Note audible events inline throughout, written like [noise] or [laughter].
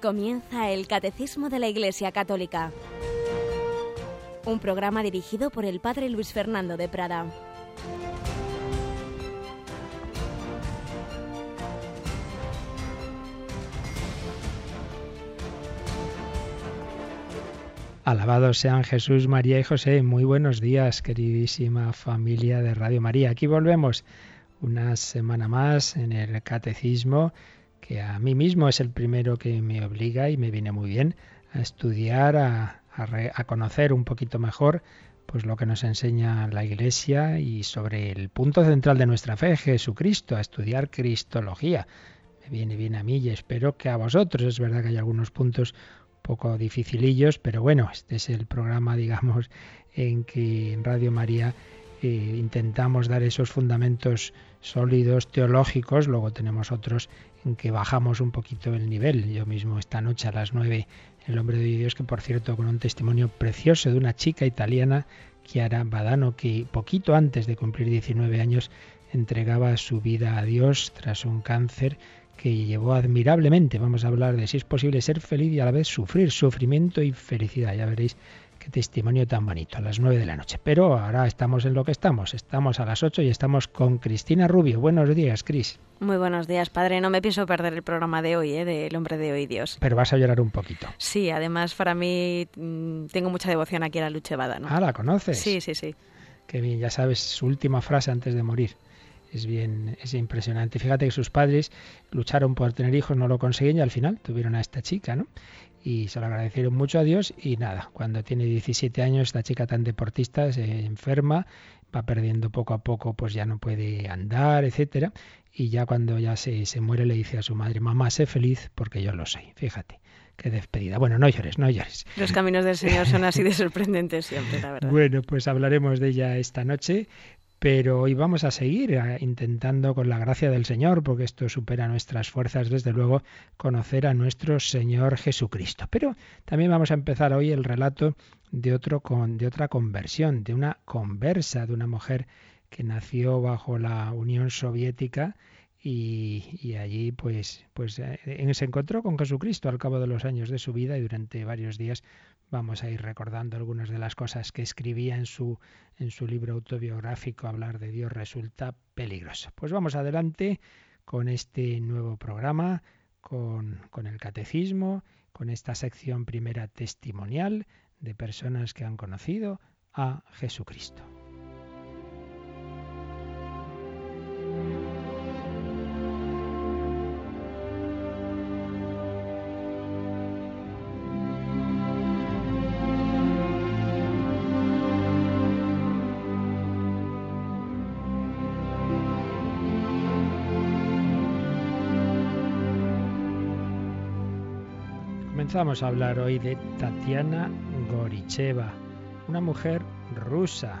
Comienza el Catecismo de la Iglesia Católica, un programa dirigido por el Padre Luis Fernando de Prada. Alabados sean Jesús, María y José. Muy buenos días, queridísima familia de Radio María. Aquí volvemos una semana más en el Catecismo que a mí mismo es el primero que me obliga y me viene muy bien a estudiar, a, a, conocer un poquito mejor pues lo que nos enseña la Iglesia y sobre el punto central de nuestra fe, Jesucristo, a estudiar Cristología. Me viene bien a mí y espero que a vosotros. Es verdad que hay algunos puntos un poco dificilillos, pero bueno, este es el programa, digamos, en que en Radio María eh, intentamos dar esos fundamentos sólidos teológicos, luego tenemos otros en que bajamos un poquito el nivel. Yo mismo esta noche a las 9, El hombre de Dios, que por cierto con un testimonio precioso de una chica italiana, Chiara Badano, que poquito antes de cumplir 19 años entregaba su vida a Dios tras un cáncer que llevó admirablemente. Vamos a hablar de si es posible ser feliz y a la vez sufrir, sufrimiento y felicidad. Ya veréis Qué testimonio tan bonito, a las nueve de la noche. Pero ahora estamos en lo que estamos. Estamos a las ocho y estamos con Cristina Rubio. Buenos días, Cris. Muy buenos días, padre. No me pienso perder el programa de hoy, ¿eh? del hombre de hoy, Dios. Pero vas a llorar un poquito. Sí, además para mí mm, tengo mucha devoción aquí a la Luchevada. ¿no? Ah, ¿la conoces? Sí, sí, sí. Qué bien, ya sabes su última frase antes de morir es bien es impresionante. Fíjate que sus padres lucharon por tener hijos, no lo consiguieron y al final tuvieron a esta chica, ¿no? y se lo agradecieron mucho a Dios y nada, cuando tiene 17 años esta chica tan deportista se enferma, va perdiendo poco a poco, pues ya no puede andar, etcétera, y ya cuando ya se, se muere le dice a su madre, mamá, sé feliz porque yo lo soy, fíjate. Qué despedida. Bueno, no llores, no llores. Los caminos del Señor son así de sorprendentes siempre, la verdad. [laughs] Bueno, pues hablaremos de ella esta noche pero hoy vamos a seguir eh, intentando con la gracia del Señor, porque esto supera nuestras fuerzas, desde luego, conocer a nuestro Señor Jesucristo. Pero también vamos a empezar hoy el relato de, otro con, otra conversión, de una conversa, de una mujer que nació bajo la Unión Soviética y, allí pues, pues eh, se encontró con Jesucristo al cabo de los años de su vida y durante varios días Vamos a ir recordando algunas de las cosas que escribía en su, en su libro autobiográfico. Hablar de Dios resulta peligroso. Pues vamos adelante con este nuevo programa, con, con el catecismo, con esta sección primera testimonial de personas que han conocido a Jesucristo. Vamos a hablar hoy de Tatiana Goricheva, una mujer rusa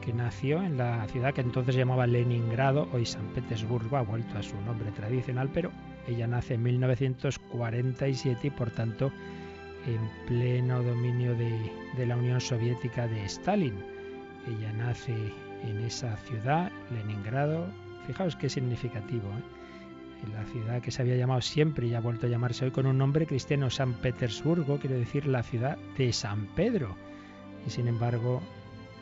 que nació en la ciudad que entonces llamaba Leningrado, hoy San Petersburgo, ha vuelto a su nombre tradicional, pero ella nace en 1947 y por tanto en pleno dominio de, de la Unión Soviética de Stalin. Ella nace en esa ciudad, Leningrado, fijaos qué significativo, ¿eh? La ciudad que se había llamado siempre y ha vuelto a llamarse hoy con un nombre cristiano, San Petersburgo, quiere decir la ciudad de San Pedro. Y sin embargo,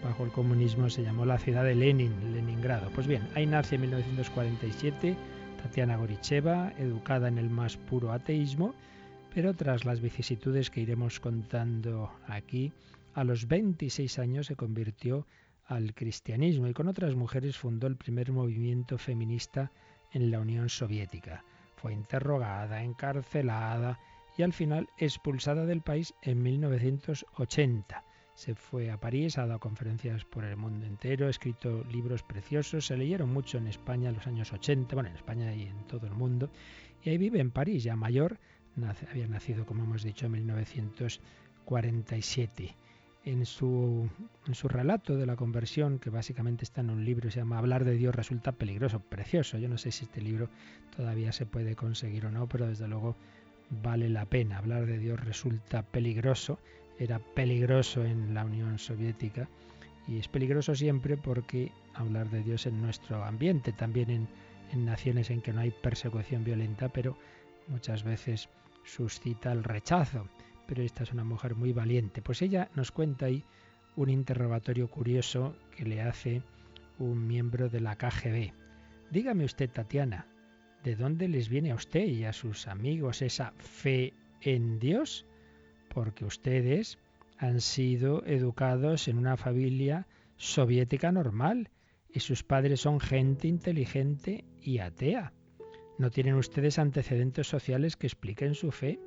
bajo el comunismo se llamó la ciudad de Lenin, Leningrado. Pues bien, ahí nace en 1947 Tatiana Goricheva, educada en el más puro ateísmo, pero tras las vicisitudes que iremos contando aquí, a los 26 años se convirtió al cristianismo y con otras mujeres fundó el primer movimiento feminista en la Unión Soviética. Fue interrogada, encarcelada y al final expulsada del país en 1980. Se fue a París, ha dado conferencias por el mundo entero, ha escrito libros preciosos, se leyeron mucho en España en los años 80, bueno, en España y en todo el mundo, y ahí vive en París, ya mayor, había nacido, como hemos dicho, en 1947 en su, en su relato de la conversión, que básicamente está en un libro, se llama Hablar de Dios resulta peligroso, precioso. Yo no sé si este libro todavía se puede conseguir o no, pero desde luego vale la pena. Hablar de Dios resulta peligroso, era peligroso en la Unión Soviética y es peligroso siempre porque hablar de Dios en nuestro ambiente, también en, en naciones en que no hay persecución violenta, pero muchas veces suscita el rechazo. Pero esta es una mujer muy valiente. Pues ella nos cuenta ahí un interrogatorio curioso que le hace un miembro de la KGB. Dígame usted, Tatiana, ¿de dónde les viene a usted y a sus amigos esa fe en Dios? Porque ustedes han sido educados en una familia soviética normal y sus padres son gente inteligente y atea. No tienen ustedes antecedentes sociales que expliquen su fe.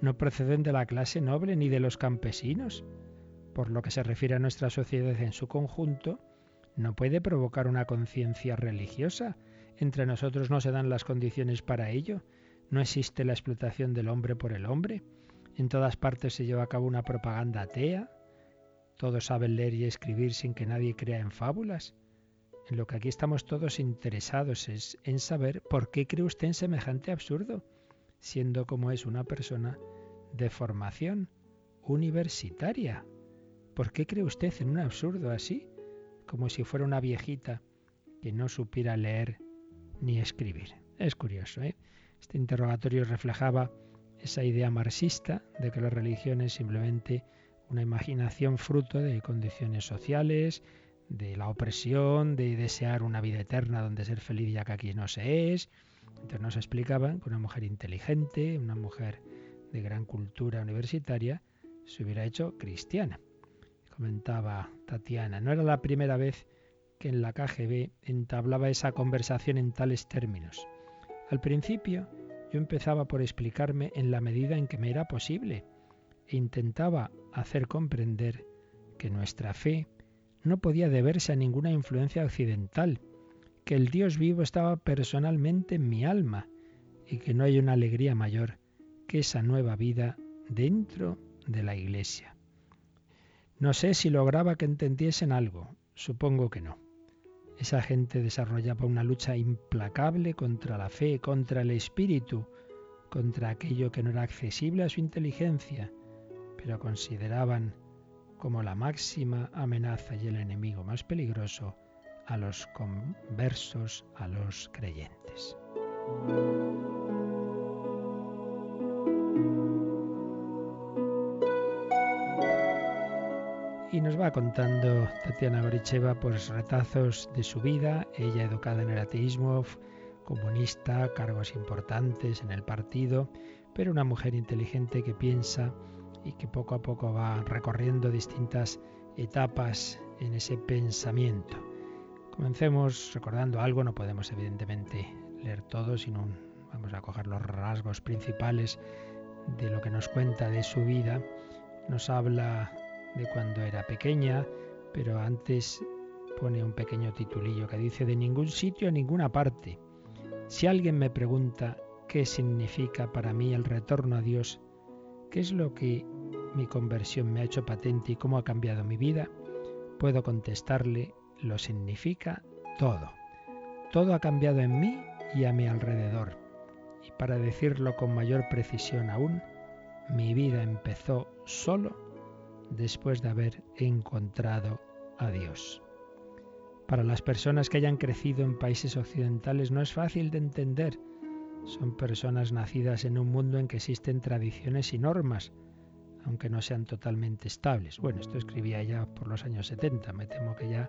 No proceden de la clase noble ni de los campesinos. Por lo que se refiere a nuestra sociedad en su conjunto, no puede provocar una conciencia religiosa. Entre nosotros no se dan las condiciones para ello. No existe la explotación del hombre por el hombre. En todas partes se lleva a cabo una propaganda atea. Todos saben leer y escribir sin que nadie crea en fábulas. En lo que aquí estamos todos interesados es en saber por qué cree usted en semejante absurdo, siendo como es una persona de formación universitaria. ¿Por qué cree usted en un absurdo así? Como si fuera una viejita que no supiera leer ni escribir. Es curioso, ¿eh? Este interrogatorio reflejaba esa idea marxista de que la religión es simplemente una imaginación fruto de condiciones sociales, de la opresión, de desear una vida eterna donde ser feliz ya que aquí no se es. Entonces nos explicaban que una mujer inteligente, una mujer de gran cultura universitaria, se hubiera hecho cristiana. Comentaba Tatiana, no era la primera vez que en la KGB entablaba esa conversación en tales términos. Al principio yo empezaba por explicarme en la medida en que me era posible e intentaba hacer comprender que nuestra fe no podía deberse a ninguna influencia occidental, que el Dios vivo estaba personalmente en mi alma y que no hay una alegría mayor que esa nueva vida dentro de la Iglesia. No sé si lograba que entendiesen algo, supongo que no. Esa gente desarrollaba una lucha implacable contra la fe, contra el espíritu, contra aquello que no era accesible a su inteligencia, pero consideraban como la máxima amenaza y el enemigo más peligroso a los conversos, a los creyentes. Y nos va contando Tatiana Goricheva pues retazos de su vida, ella educada en el ateísmo, comunista, cargos importantes en el partido, pero una mujer inteligente que piensa y que poco a poco va recorriendo distintas etapas en ese pensamiento. Comencemos recordando algo, no podemos evidentemente leer todo, sino vamos a coger los rasgos principales de lo que nos cuenta de su vida. Nos habla de cuando era pequeña, pero antes pone un pequeño titulillo que dice de ningún sitio a ninguna parte. Si alguien me pregunta qué significa para mí el retorno a Dios, qué es lo que mi conversión me ha hecho patente y cómo ha cambiado mi vida, puedo contestarle, lo significa todo. Todo ha cambiado en mí y a mi alrededor. Y para decirlo con mayor precisión aún, mi vida empezó solo después de haber encontrado a Dios. Para las personas que hayan crecido en países occidentales no es fácil de entender. Son personas nacidas en un mundo en que existen tradiciones y normas, aunque no sean totalmente estables. Bueno, esto escribía ya por los años 70, me temo que ya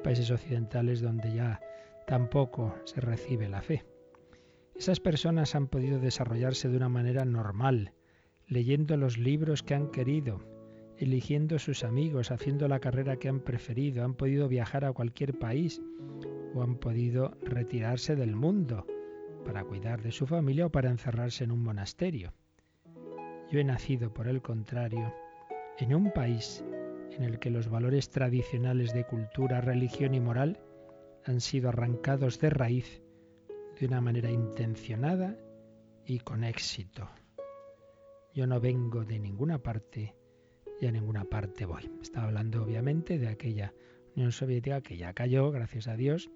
países occidentales donde ya tampoco se recibe la fe. Esas personas han podido desarrollarse de una manera normal, leyendo los libros que han querido, eligiendo sus amigos, haciendo la carrera que han preferido, han podido viajar a cualquier país o han podido retirarse del mundo para cuidar de su familia o para encerrarse en un monasterio. Yo he nacido, por el contrario, en un país en el que los valores tradicionales de cultura, religión y moral han sido arrancados de raíz de una manera intencionada y con éxito. Yo no vengo de ninguna parte y a ninguna parte voy. Estaba hablando obviamente de aquella Unión Soviética que ya cayó, gracias a Dios,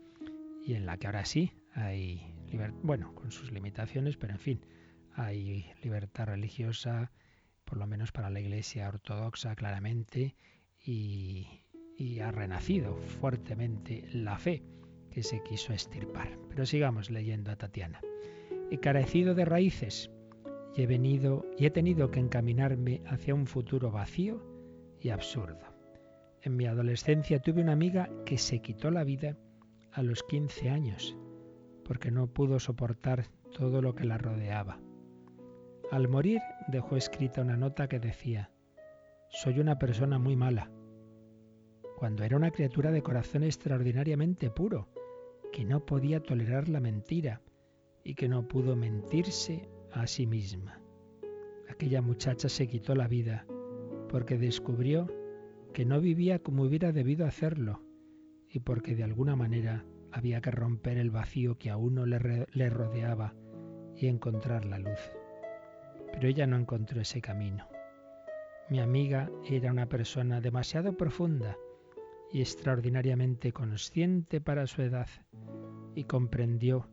y en la que ahora sí hay libertad, bueno, con sus limitaciones, pero en fin, hay libertad religiosa, por lo menos para la Iglesia ortodoxa claramente, y, ha renacido fuertemente la fe que se quiso estirpar. Pero sigamos leyendo a Tatiana. He carecido de raíces, y he venido y he tenido que encaminarme hacia un futuro vacío y absurdo. En mi adolescencia tuve una amiga que se quitó la vida a los 15 años porque no pudo soportar todo lo que la rodeaba. Al morir dejó escrita una nota que decía, Soy una persona muy mala, cuando era una criatura de corazón extraordinariamente puro, que no podía tolerar la mentira y que no pudo mentirse a sí misma. Aquella muchacha se quitó la vida porque descubrió que no vivía como hubiera debido hacerlo y porque de alguna manera había que romper el vacío que a uno le, le rodeaba y encontrar la luz. Pero ella no encontró ese camino. Mi amiga era una persona demasiado profunda y extraordinariamente consciente para su edad y comprendió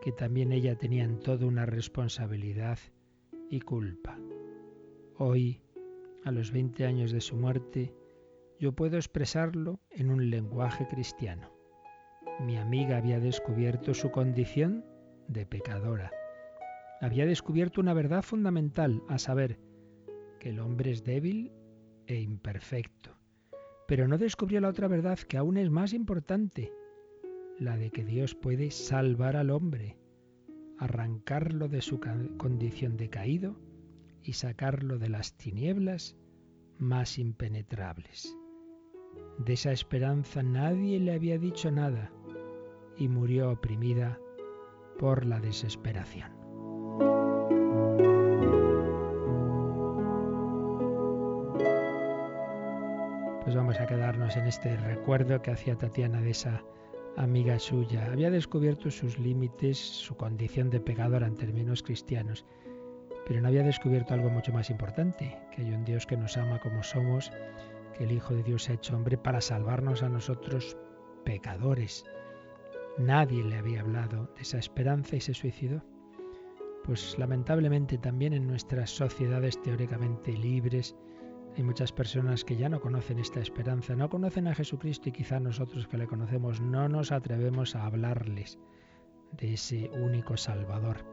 que también ella tenía en todo una responsabilidad y culpa. Hoy, a los 20 años de su muerte, yo puedo expresarlo en un lenguaje cristiano. Mi amiga había descubierto su condición de pecadora. Había descubierto una verdad fundamental, a saber, que el hombre es débil e imperfecto. Pero no descubrió la otra verdad que aún es más importante, la de que Dios puede salvar al hombre, arrancarlo de su condición de caído y sacarlo de las tinieblas más impenetrables. De esa esperanza nadie le había dicho nada y murió oprimida por la desesperación. A quedarnos en este recuerdo que hacía Tatiana de esa amiga suya. Había descubierto sus límites, su condición de pecadora en términos cristianos, pero no había descubierto algo mucho más importante, que hay un Dios que nos ama como somos, que el Hijo de Dios se ha hecho hombre para salvarnos a nosotros pecadores. Nadie le había hablado de esa esperanza y se suicidó. Pues lamentablemente también en nuestras sociedades teóricamente libres hay muchas personas que ya no conocen esta esperanza, no conocen a Jesucristo y quizá nosotros que le conocemos no nos atrevemos a hablarles de ese único Salvador.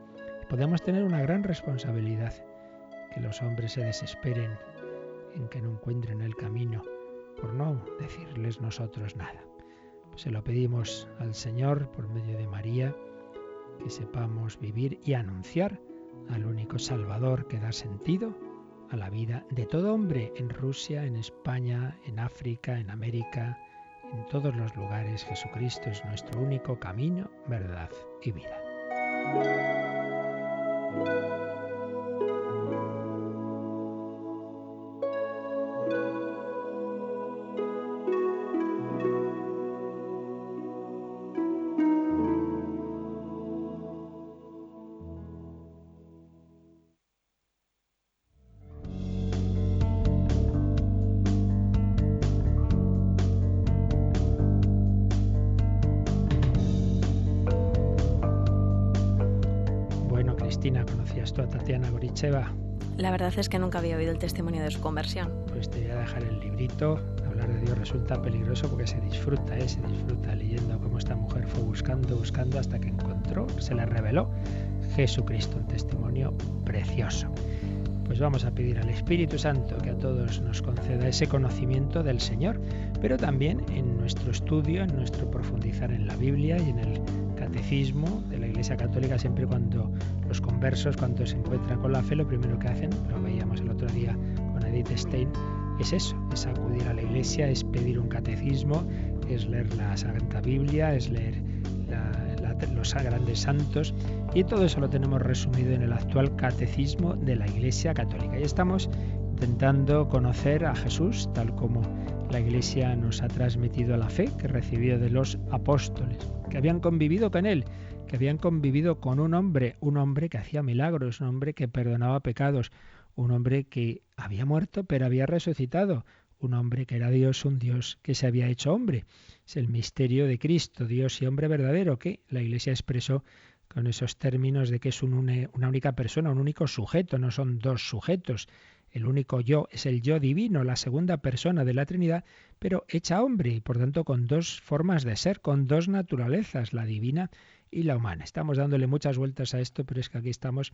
Podemos tener una gran responsabilidad, que los hombres se desesperen en que no encuentren el camino por no decirles nosotros nada. Pues se lo pedimos al Señor por medio de María, que sepamos vivir y anunciar al único Salvador que da sentido a la vida de todo hombre en Rusia, en España, en África, en América, en todos los lugares. Jesucristo es nuestro único camino, verdad y vida. Verdad es que nunca había oído el testimonio de su conversión. Pues te voy a dejar el librito. Hablar de Dios resulta peligroso porque se disfruta, ¿eh? se disfruta leyendo cómo esta mujer fue buscando, buscando hasta que encontró, se le reveló Jesucristo, un testimonio precioso. Pues vamos a pedir al Espíritu Santo que a todos nos conceda ese conocimiento del Señor, pero también en nuestro estudio, en nuestro profundizar en la Biblia y en el catecismo de la Iglesia Católica, siempre cuando los conversos, cuando se encuentran con la fe, lo primero que hacen, lo el otro día con Edith Stein, es eso, es acudir a la Iglesia, es pedir un catecismo, es leer la Santa Biblia, es leer los grandes santos y todo eso lo tenemos resumido en el actual catecismo de la Iglesia Católica. Y estamos intentando conocer a Jesús tal como la Iglesia nos ha transmitido la fe que recibió de los apóstoles, que habían convivido con Él, que habían convivido con un hombre, un hombre que hacía milagros, un hombre que perdonaba pecados, un hombre que había muerto pero había resucitado, un hombre que era Dios, un Dios que se había hecho hombre. Es el misterio de Cristo, Dios y hombre verdadero, que la Iglesia expresó con esos términos de que es una única persona, un único sujeto, no son dos sujetos. El único yo es el yo divino, la segunda persona de la Trinidad, pero hecha hombre y por tanto con dos formas de ser, con dos naturalezas, la divina y la humana. Estamos dándole muchas vueltas a esto, pero es que aquí estamos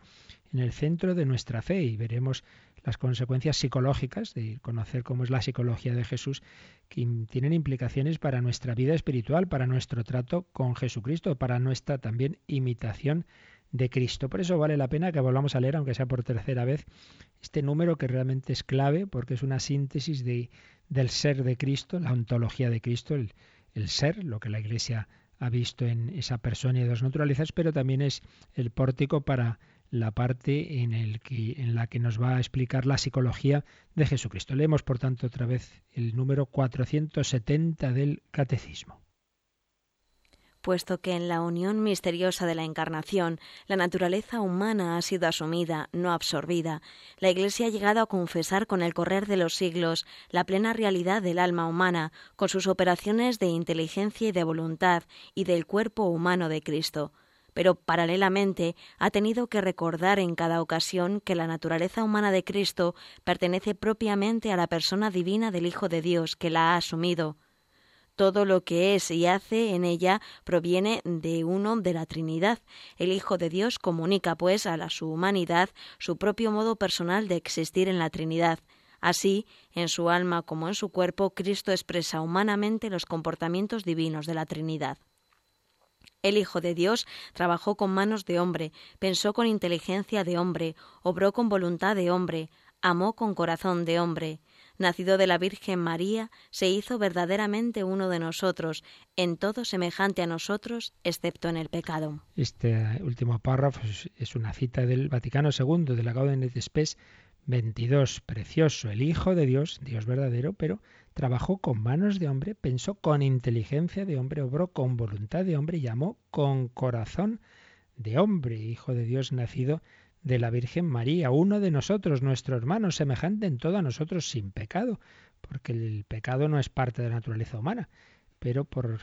en el centro de nuestra fe y veremos las consecuencias psicológicas de conocer cómo es la psicología de Jesús, que tienen implicaciones para nuestra vida espiritual, para nuestro trato con Jesucristo, para nuestra también imitación de Cristo. Por eso vale la pena que volvamos a leer, aunque sea por tercera vez, este número que realmente es clave porque es una síntesis de, del ser de Cristo, la ontología de Cristo, el, el ser, lo que la Iglesia ha visto en esa persona y dos naturalezas, pero también es el pórtico para la parte en, en la que nos va a explicar la psicología de Jesucristo. Leemos, por tanto, otra vez el número 470 del Catecismo puesto que en la unión misteriosa de la Encarnación la naturaleza humana ha sido asumida, no absorbida, la Iglesia ha llegado a confesar con el correr de los siglos la plena realidad del alma humana, con sus operaciones de inteligencia y de voluntad, y del cuerpo humano de Cristo. Pero paralelamente ha tenido que recordar en cada ocasión que la naturaleza humana de Cristo pertenece propiamente a la persona divina del Hijo de Dios que la ha asumido, todo lo que es y hace en ella proviene de uno de la Trinidad. El Hijo de Dios comunica, pues, a la, su humanidad su propio modo personal de existir en la Trinidad. Así, en su alma como en su cuerpo, Cristo expresa humanamente los comportamientos divinos de la Trinidad. El Hijo de Dios trabajó con manos de hombre, pensó con inteligencia de hombre, obró con voluntad de hombre, amó con corazón de hombre nacido de la Virgen María, se hizo verdaderamente uno de nosotros, en todo semejante a nosotros, excepto en el pecado. Este último párrafo es una cita del Vaticano II, de la Gaudium et Spes 22, precioso, el Hijo de Dios, Dios verdadero, pero trabajó con manos de hombre, pensó con inteligencia de hombre, obró con voluntad de hombre, llamó con corazón de hombre, Hijo de Dios nacido de la Virgen María, uno de nosotros, nuestro hermano, semejante en todo a nosotros sin pecado, porque el pecado no es parte de la naturaleza humana, pero por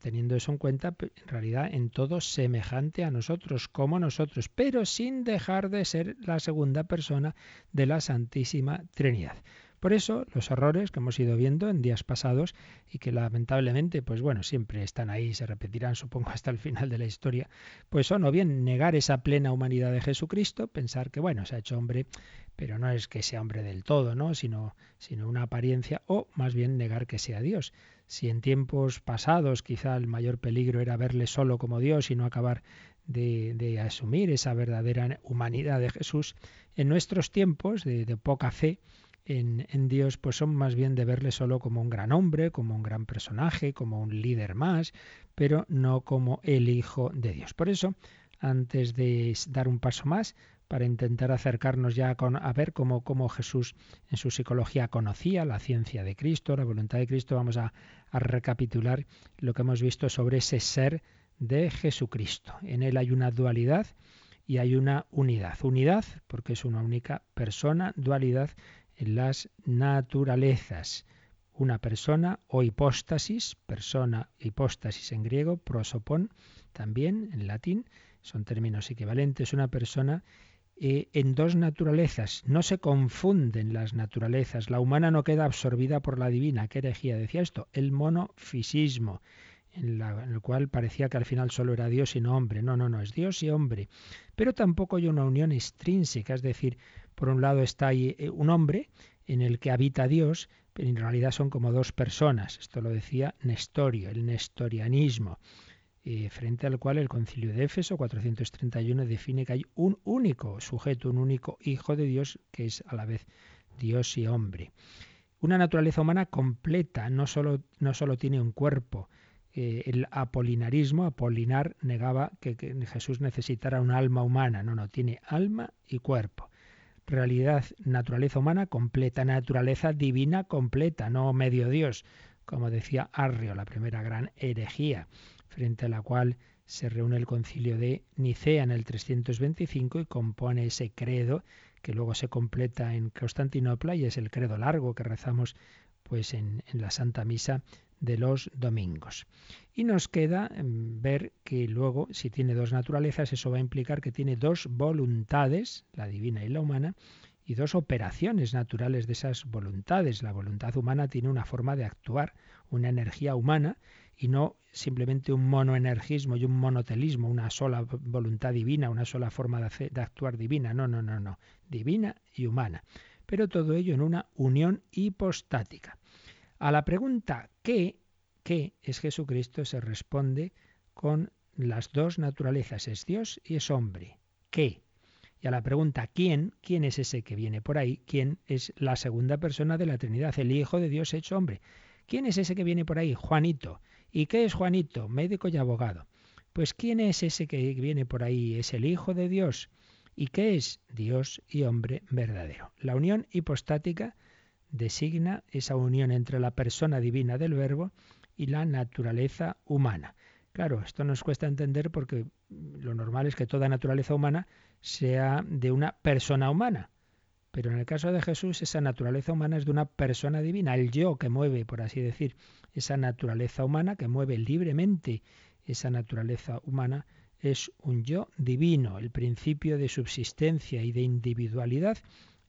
teniendo eso en cuenta, en realidad en todo semejante a nosotros, como nosotros, pero sin dejar de ser la segunda persona de la Santísima Trinidad. Por eso, los errores que hemos ido viendo en días pasados y que lamentablemente, pues bueno, siempre están ahí se repetirán, [laughs] supongo, hasta el final de la historia, pues son o bien negar esa plena humanidad de Jesucristo, pensar que, bueno, se ha hecho hombre, pero no es que sea hombre del todo, ¿no? Sino, sino una apariencia, o más bien negar que sea Dios. Si en tiempos pasados quizá el mayor peligro era verle solo como Dios y no acabar de, de asumir esa verdadera humanidad de Jesús, en nuestros tiempos de poca fe, en, Dios, pues son más bien de verle solo como un gran hombre, como un gran personaje, como un líder más, pero no como el Hijo de Dios. Por eso, antes de dar un paso más, para intentar acercarnos ya a, ver cómo, cómo, Jesús en su psicología conocía la ciencia de Cristo, la voluntad de Cristo, vamos a, recapitular lo que hemos visto sobre ese ser de Jesucristo. En él hay una dualidad y hay una unidad. Unidad porque es una única persona, dualidad las naturalezas. Una persona o hipóstasis, persona, hipóstasis en griego, prosopón también en latín, son términos equivalentes, una persona eh, en dos naturalezas. No se confunden las naturalezas. La humana no queda absorbida por la divina. ¿Qué herejía decía esto? El monofisismo, en, en, el cual parecía que al final solo era Dios y no hombre. No, no, no, es Dios y hombre. Pero tampoco hay una unión extrínseca, es decir, por un lado está ahí eh, un hombre en el que habita Dios, pero en realidad son como dos personas. Esto lo decía Nestorio, el nestorianismo, eh, frente al cual el concilio de Éfeso 431 define que hay un único sujeto, un único hijo de Dios, que es a la vez Dios y hombre. Una naturaleza humana completa, no solo, no solo tiene un cuerpo, eh, el apolinarismo, Apolinar negaba que, Jesús necesitara un alma humana, no, no, tiene alma y cuerpo realidad, naturaleza humana completa, naturaleza divina completa, no medio Dios, como decía Arrio, la primera gran herejía, frente a la cual se reúne el concilio de Nicea en el 325 y compone ese credo que luego se completa en Constantinopla y es el credo largo que rezamos pues en, en la Santa Misa de los domingos. Y nos queda em, ver que luego, si tiene dos naturalezas, eso va a implicar que tiene dos voluntades, la divina y la humana, y dos operaciones naturales de esas voluntades. La voluntad humana tiene una forma de actuar, una energía humana, y no simplemente un monoenergismo y un monotelismo, una sola voluntad divina, una sola forma de, de, actuar divina. No, no, no, no. Divina y humana. Pero todo ello en una unión hipostática. A la pregunta ¿qué? ¿Qué es Jesucristo? se responde con las dos naturalezas, es Dios y es hombre. ¿Qué? Y a la pregunta ¿quién? ¿Quién es ese que viene por ahí? ¿Quién es la segunda persona de la Trinidad, el Hijo de Dios hecho hombre? ¿Quién es ese que viene por ahí? Juanito. ¿Y qué es Juanito? Médico y abogado. Pues ¿quién es ese que viene por ahí? Es el Hijo de Dios. ¿Y qué es? Dios y hombre verdadero. La unión hipostática designa esa unión entre la persona divina del Verbo y la naturaleza humana. Claro, esto nos cuesta entender porque lo normal es que toda naturaleza humana sea de una persona humana. Pero en el caso de Jesús, esa naturaleza humana es de una persona divina, el yo que mueve, por así decir, esa naturaleza humana que mueve libremente esa naturaleza humana es un yo divino. El principio de subsistencia y de individualidad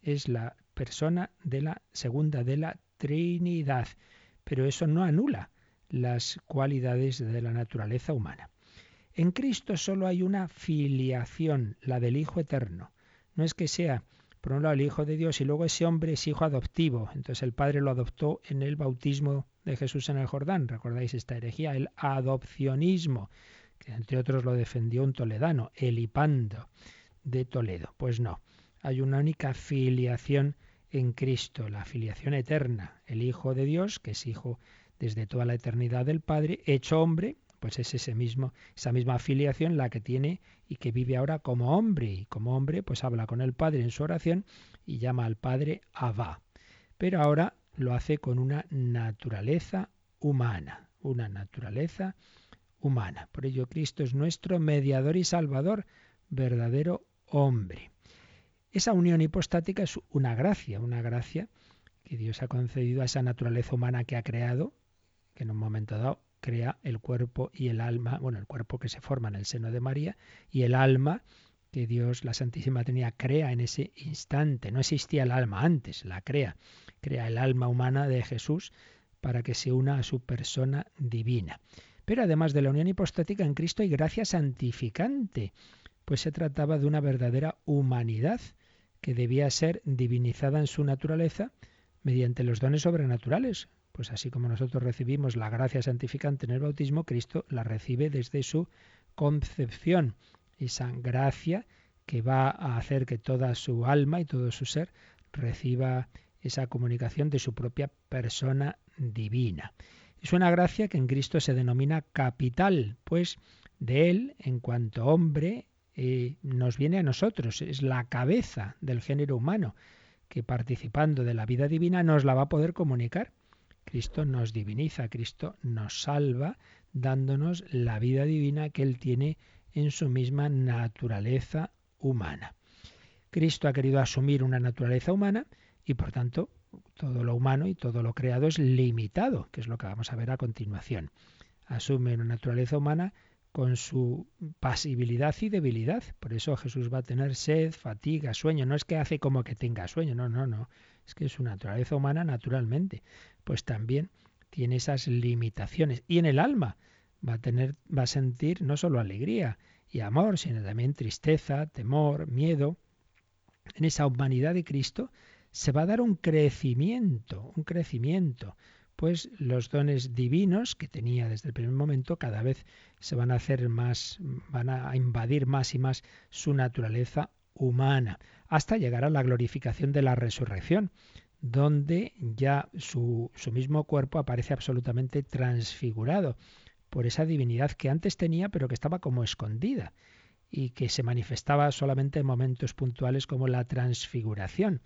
es la persona de la segunda de la Trinidad. Pero eso no anula las cualidades de la naturaleza humana. En Cristo solo hay una filiación, la del Hijo Eterno. No es que sea, por un lado, el Hijo de Dios y luego ese hombre es hijo adoptivo. Entonces el Padre lo adoptó en el bautismo de Jesús en el Jordán. ¿Recordáis esta herejía? El adopcionismo, que entre otros lo defendió un toledano, el Hipando de Toledo. Pues no, hay una única filiación en Cristo, la filiación eterna, el Hijo de Dios, que es hijo desde toda la eternidad del Padre, hecho hombre, pues es ese mismo, esa misma afiliación la que tiene y que vive ahora como hombre. Y como hombre, pues habla con el Padre en su oración y llama al Padre Abba. Pero ahora lo hace con una naturaleza humana, una naturaleza humana. Por ello Cristo es nuestro mediador y salvador, verdadero hombre. Esa unión hipostática es una gracia, una gracia que Dios ha concedido a esa naturaleza humana que ha creado, que en un momento dado crea el cuerpo y el alma, bueno, el cuerpo que se forma en el seno de María y el alma que Dios, la Santísima Trinidad, crea en ese instante. No existía el alma antes, la crea. Crea el alma humana de Jesús para que se una a su persona divina. Pero además de la unión hipostática en Cristo hay gracia santificante, pues se trataba de una verdadera humanidad que debía ser divinizada en su naturaleza mediante los dones sobrenaturales, pues así como nosotros recibimos la gracia santificante en el bautismo, Cristo la recibe desde su concepción. Esa gracia que va a hacer que toda su alma y todo su ser reciba esa comunicación de su propia persona divina. Es una gracia que en Cristo se denomina capital, pues de Él, en cuanto hombre, eh, nos viene a nosotros, es la cabeza del género humano, que participando de la vida divina nos la va a poder comunicar. Cristo nos diviniza, Cristo nos salva, dándonos la vida divina que Él tiene en su misma naturaleza humana. Cristo ha querido asumir una naturaleza humana y por tanto todo lo humano y todo lo creado es limitado, que es lo que vamos a ver a continuación. Asume una naturaleza humana con su pasibilidad y debilidad. Por eso Jesús va a tener sed, fatiga, sueño. No es que hace como que tenga sueño, no, no, no. Es que su naturaleza humana naturalmente pues también tiene esas limitaciones. Y en el alma va a tener, va a sentir no solo alegría y amor, sino también tristeza, temor, miedo. En esa humanidad de Cristo se va a dar un crecimiento, un crecimiento, pues los dones divinos que tenía desde el primer momento cada vez se van a hacer más, van a invadir más y más su naturaleza humana, hasta llegar a la glorificación de la resurrección donde ya su, su mismo cuerpo aparece absolutamente transfigurado por esa divinidad que antes tenía pero que estaba como escondida y que se manifestaba solamente en momentos puntuales como la transfiguración.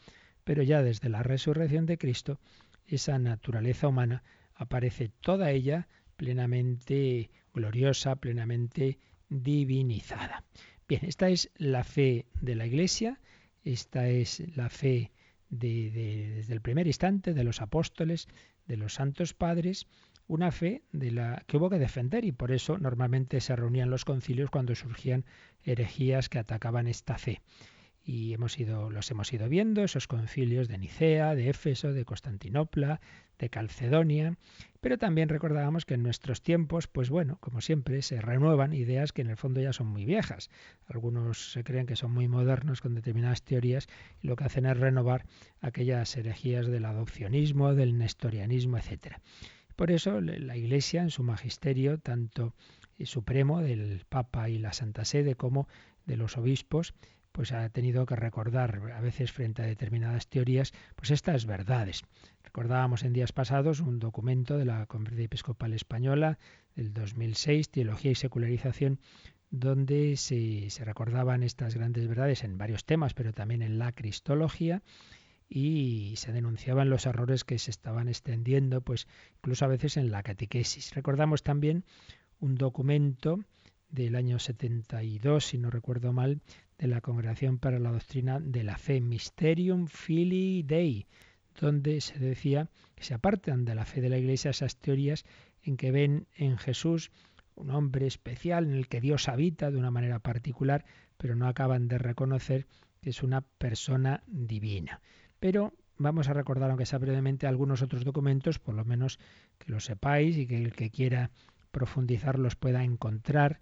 Pero ya desde la resurrección de Cristo, esa naturaleza humana aparece toda ella plenamente gloriosa, plenamente divinizada. Bien, esta es la fe de la Iglesia, esta es la fe desde el primer instante de los apóstoles, de los santos padres, una fe de la que hubo que defender y por eso normalmente se reunían los concilios cuando surgían herejías que atacaban esta fe. Y hemos ido, los hemos ido viendo, esos concilios de Nicea, de Éfeso, de Constantinopla, de Calcedonia, pero también recordábamos que en nuestros tiempos, pues bueno, como siempre, se renuevan ideas que en el fondo ya son muy viejas. Algunos se creen que son muy modernos con determinadas teorías y lo que hacen es renovar aquellas herejías del adopcionismo, del nestorianismo, etc. Por eso la Iglesia en su magisterio, tanto supremo del Papa y la Santa Sede como de los obispos, pues ha tenido que recordar a veces frente a determinadas teorías, pues estas verdades. Recordábamos en días pasados un documento de la Conferencia Episcopal Española del 2006, Teología y Secularización, donde se, se, recordaban estas grandes verdades en varios temas, pero también en la cristología y se denunciaban los errores que se estaban extendiendo, pues incluso a veces en la catequesis. Recordamos también un documento del año 72, si no recuerdo mal, de la Congregación para la Doctrina de la Fe, Mysterium Filii Dei, donde se decía que se apartan de la fe de la Iglesia esas teorías en que ven en Jesús un hombre especial en el que Dios habita de una manera particular, pero no acaban de reconocer que es una persona divina. Pero vamos a recordar, aunque sea brevemente, algunos otros documentos, por lo menos que lo sepáis y que el que quiera profundizar los pueda encontrar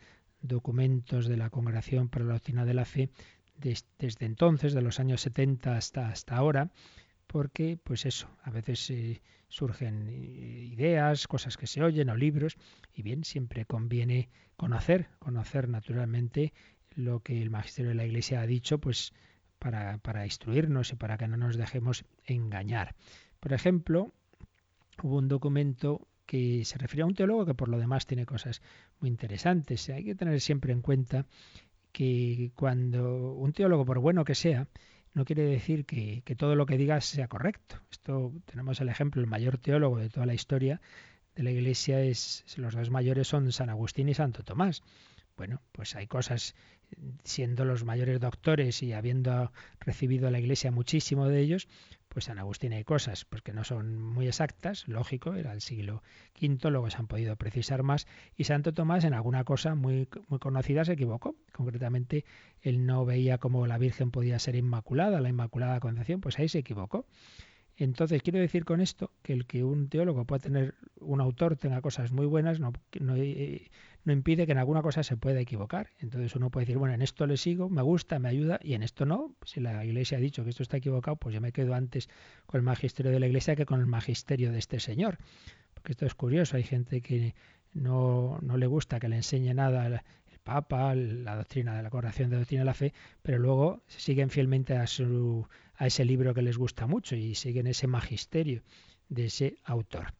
documentos de la Congregación para la Doctrina de la Fe desde entonces, de los años 70 hasta, hasta ahora, porque pues eso, a veces eh, surgen eh, ideas, cosas que se oyen o libros, y bien, siempre conviene conocer, conocer naturalmente lo que el magisterio de la Iglesia ha dicho, pues para, para instruirnos y para que no nos dejemos engañar. Por ejemplo, hubo un documento que se refiere a un teólogo que por lo demás tiene cosas muy interesantes. Hay que tener siempre en cuenta que cuando un teólogo, por bueno que sea, no quiere decir que, que, todo lo que diga sea correcto. Esto tenemos el ejemplo, el mayor teólogo de toda la historia de la Iglesia es, los dos mayores son San Agustín y Santo Tomás. Bueno, pues hay cosas, siendo los mayores doctores y habiendo recibido a la Iglesia muchísimo de ellos, pues San Agustín hay cosas pues que no son muy exactas, lógico, era el siglo V, luego se han podido precisar más, y Santo Tomás en alguna cosa muy, muy conocida se equivocó. Concretamente, él no veía cómo la Virgen podía ser inmaculada, la Inmaculada Concepción, pues ahí se equivocó. Entonces, quiero decir con esto que el que un teólogo pueda tener, un autor tenga cosas muy buenas, eh, no, impide que en alguna cosa se pueda equivocar. Entonces uno puede decir, bueno, en esto le sigo, me gusta, me ayuda, y en esto no. Si la Iglesia ha dicho que esto está equivocado, pues yo me quedo antes con el magisterio de la Iglesia que con el magisterio de este señor. Porque esto es curioso, hay gente que no, no le gusta que le enseñe nada el Papa, la doctrina de la corrección de doctrina de la fe, pero luego siguen fielmente a su a ese libro que les gusta mucho y siguen ese magisterio de ese autor.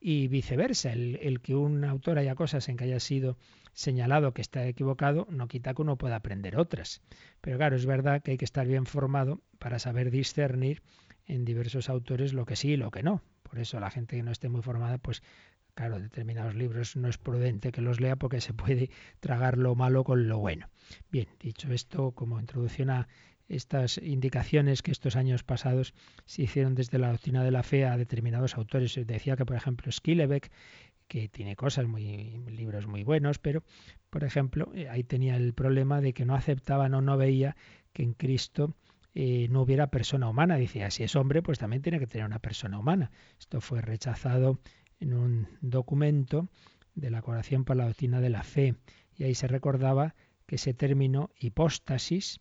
Y viceversa, el, que un autor haya cosas en que haya sido señalado que está equivocado no quita que uno pueda aprender otras. Pero claro, es verdad que hay que estar bien formado para saber discernir en diversos autores lo que sí y lo que no. Por eso la gente que no esté muy formada, pues claro, determinados libros no es prudente que los lea porque se puede tragar lo malo con lo bueno. Bien, dicho esto, como introducción a estas indicaciones que estos años pasados se hicieron desde la doctrina de la fe a determinados autores. Decía que, por ejemplo, Skillebeck, que tiene cosas muy libros muy buenos, pero por ejemplo, eh, ahí tenía el problema de que no aceptaban o no veía que en Cristo eh, no hubiera persona humana. Decía, si es hombre, pues también tiene que tener una persona humana. Esto fue rechazado en un documento de la Coración para la Doctrina de la Fe. Y ahí se recordaba que ese término hipóstasis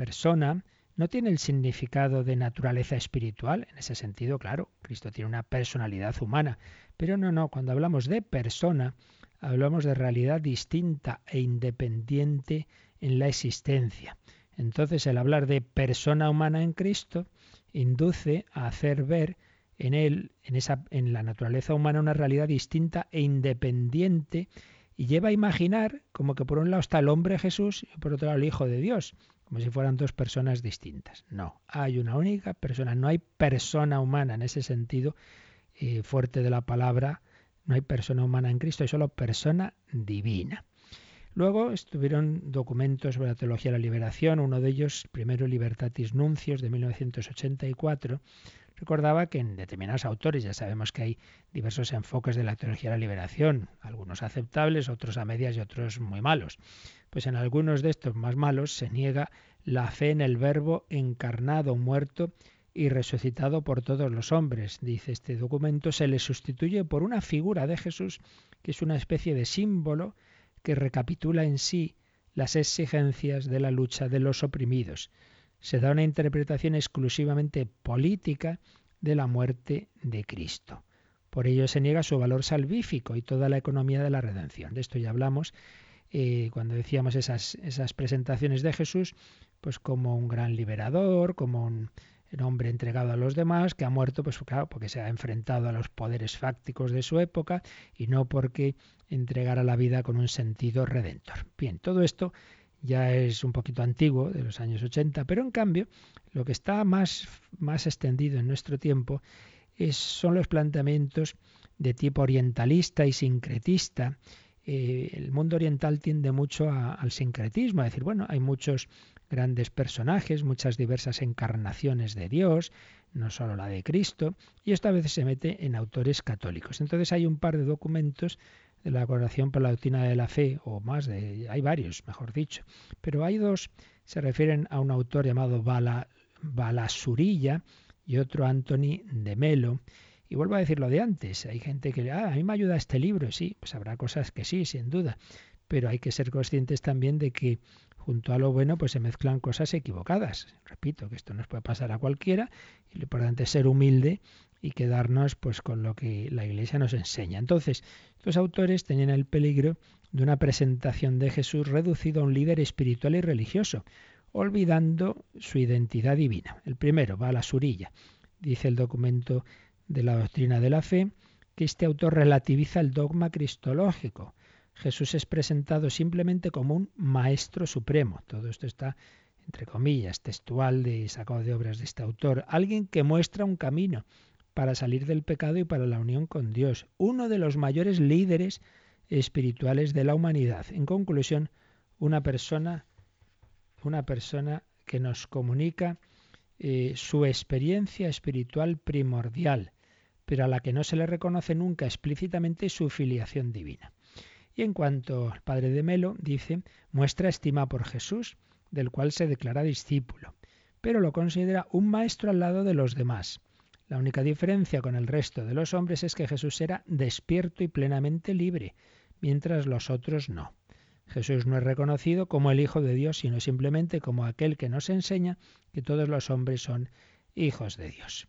persona no tiene el significado de naturaleza espiritual. En ese sentido, claro, Cristo tiene una personalidad humana. Pero no, no, cuando hablamos de persona, hablamos de realidad distinta e independiente en la existencia. Entonces, el hablar de persona humana en Cristo induce a hacer ver en él, en, esa, en la naturaleza humana, una realidad distinta e independiente y lleva a imaginar como que por un lado está el hombre Jesús y por otro lado el Hijo de Dios como si fueran dos personas distintas. No, hay una única persona, no hay persona humana en ese sentido eh, fuerte de la palabra, no hay persona humana en Cristo, hay solo persona divina. Luego estuvieron documentos sobre la teología de la liberación, uno de ellos, primero Libertatis Nuncios de 1984, recordaba que en determinados autores, ya sabemos que hay diversos enfoques de la teología de la liberación, algunos aceptables, otros a medias y otros muy malos. Pues en algunos de estos más malos se niega la fe en el Verbo encarnado, muerto y resucitado por todos los hombres. Dice este documento, se le sustituye por una figura de Jesús que es una especie de símbolo que recapitula en sí las exigencias de la lucha de los oprimidos. Se da una interpretación exclusivamente política de la muerte de Cristo. Por ello se niega su valor salvífico y toda la economía de la redención. De esto ya hablamos eh, cuando decíamos esas, esas presentaciones de Jesús, pues como un gran liberador, como un hombre entregado a los demás, que ha muerto, pues claro, porque se ha enfrentado a los poderes fácticos de su época y no porque entregara la vida con un sentido redentor. Bien, todo esto ya es un poquito antiguo, de los años 80, pero en cambio lo que está más, más extendido en nuestro tiempo son los planteamientos de tipo orientalista y sincretista. Eh, el mundo oriental tiende mucho al sincretismo, a decir, bueno, hay muchos grandes personajes, muchas diversas encarnaciones de Dios, no solo la de Cristo, y esto a veces se mete en autores católicos. Entonces hay un par de documentos de la Coronación por la Doctrina de la Fe, o más, de, hay varios, mejor dicho, pero hay dos, se refieren a un autor llamado Bala, Balasurilla, y otro Anthony de Melo. Y vuelvo a decir lo de antes, hay gente que, ah, a mí me ayuda este libro, sí, pues habrá cosas que sí, sin duda, pero hay que ser conscientes también de que junto a lo bueno pues se mezclan cosas equivocadas. Repito que esto nos puede pasar a cualquiera y lo importante es ser humilde y quedarnos pues con lo que la Iglesia nos enseña. Entonces, estos autores tenían el peligro de una presentación de Jesús reducido a un líder espiritual y religioso, olvidando su identidad divina. El primero va a la surilla. Dice el documento de la doctrina de la fe que este autor relativiza el dogma cristológico. Jesús es presentado simplemente como un maestro supremo. Todo esto está entre comillas, textual de sacado de obras de este autor, alguien que muestra un camino para salir del pecado y para la unión con Dios, uno de los mayores líderes espirituales de la humanidad. En conclusión, una persona una persona que nos comunica eh, su experiencia espiritual primordial, pero a la que no se le reconoce nunca explícitamente su filiación divina. Y en cuanto al padre de Melo, dice, muestra estima por Jesús, del cual se declara discípulo, pero lo considera un maestro al lado de los demás. La única diferencia con el resto de los hombres es que Jesús era despierto y plenamente libre, mientras los otros no. Jesús no es reconocido como el Hijo de Dios, sino simplemente como aquel que nos enseña que todos los hombres son hijos de Dios.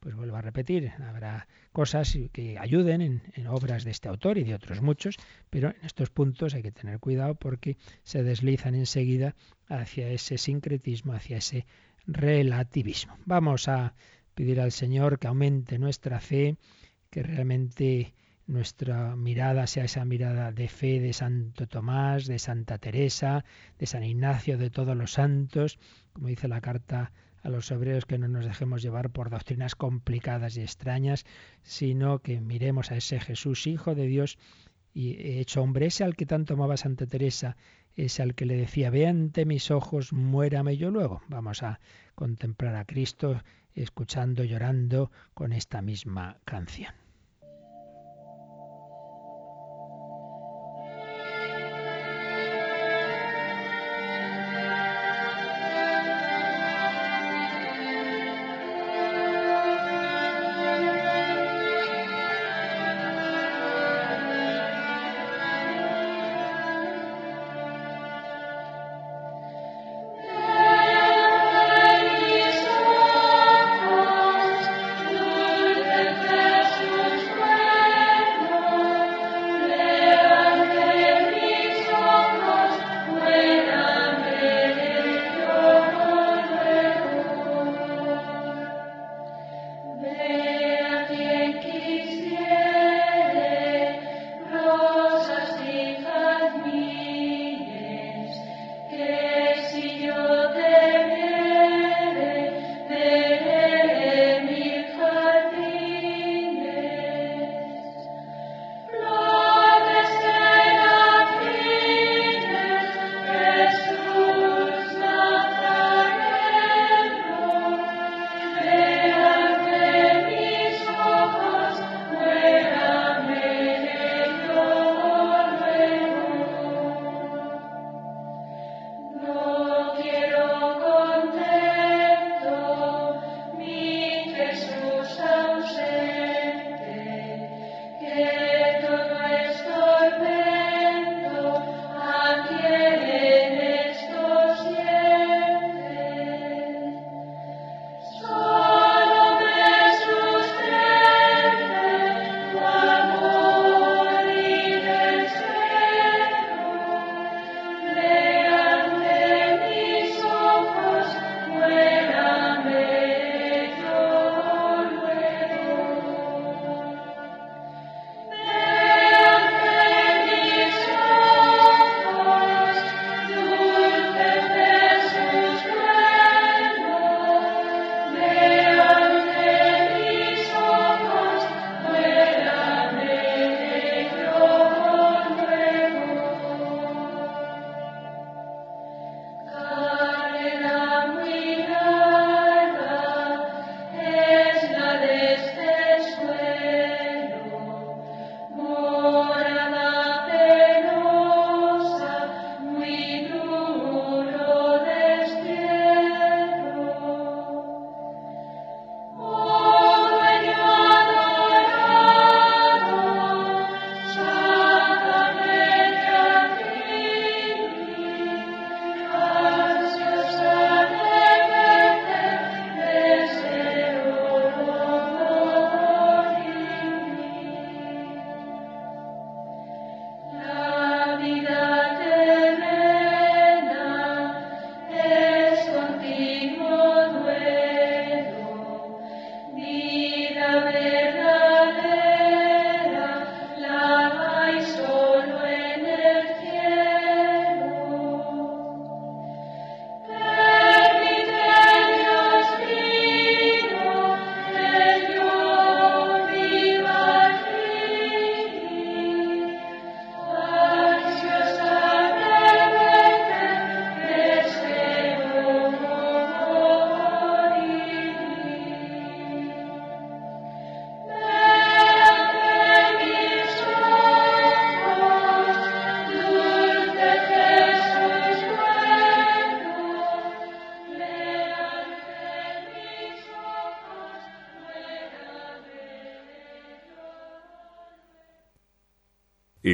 Pues vuelvo a repetir, habrá cosas que ayuden en, obras de este autor y de otros muchos, pero en estos puntos hay que tener cuidado porque se deslizan enseguida hacia ese sincretismo, hacia ese relativismo. Vamos a pedir al Señor que aumente nuestra fe, que realmente nuestra mirada sea esa mirada de fe de Santo Tomás, de Santa Teresa, de San Ignacio, de todos los santos, como dice la carta a los hebreos, que no nos dejemos llevar por doctrinas complicadas y extrañas, sino que miremos a ese Jesús, Hijo de Dios, y hecho hombre, ese al que tanto amaba Santa Teresa, ese al que le decía, ve ante mis ojos, muérame yo luego. Vamos a contemplar a Cristo escuchando, llorando con esta misma canción.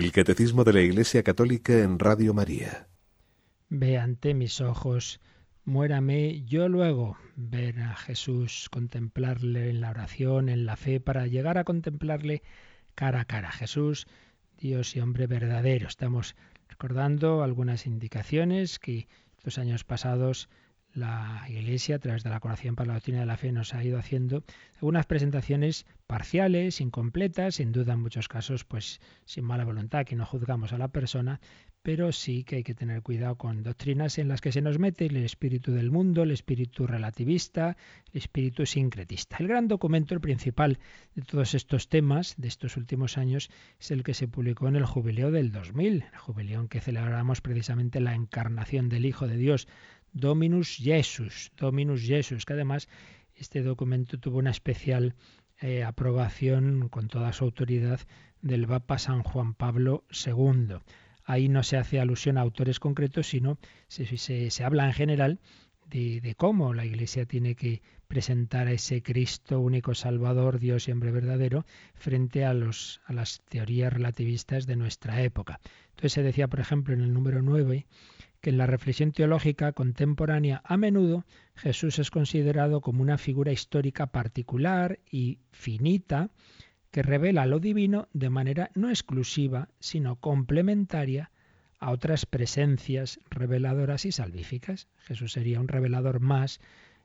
El Catecismo de la Iglesia Católica en Radio María. Ve ante mis ojos, muérame yo luego, ver a Jesús, contemplarle en la oración, en la fe, para llegar a contemplarle cara a cara. Jesús, Dios y hombre verdadero. Estamos recordando algunas indicaciones que estos años pasados la Iglesia, a través de la Coración para la Doctrina de la Fe, nos ha ido haciendo algunas presentaciones parciales, incompletas, sin duda en muchos casos, pues sin mala voluntad, que no juzgamos a la persona, pero sí que hay que tener cuidado con doctrinas en las que se nos mete el espíritu del mundo, el espíritu relativista, el espíritu sincretista. El gran documento, el principal de todos estos temas de estos últimos años, es el que se publicó en el jubileo del 2000, el jubileo en que celebramos precisamente la encarnación del Hijo de Dios Dominus Jesus, Dominus Jesus, que además este documento tuvo una especial eh, aprobación con toda su autoridad del Papa San Juan Pablo II. Ahí no se hace alusión a autores concretos, sino se, se, habla en general de, de, cómo la Iglesia tiene que presentar a ese Cristo único Salvador, Dios y hombre verdadero, frente a, los, a las teorías relativistas de nuestra época. Entonces se decía, por ejemplo, en el número 9, en la reflexión teológica contemporánea a menudo Jesús es considerado como una figura histórica particular y finita que revela lo divino de manera no exclusiva, sino complementaria a otras presencias reveladoras y salvíficas. Jesús sería un revelador más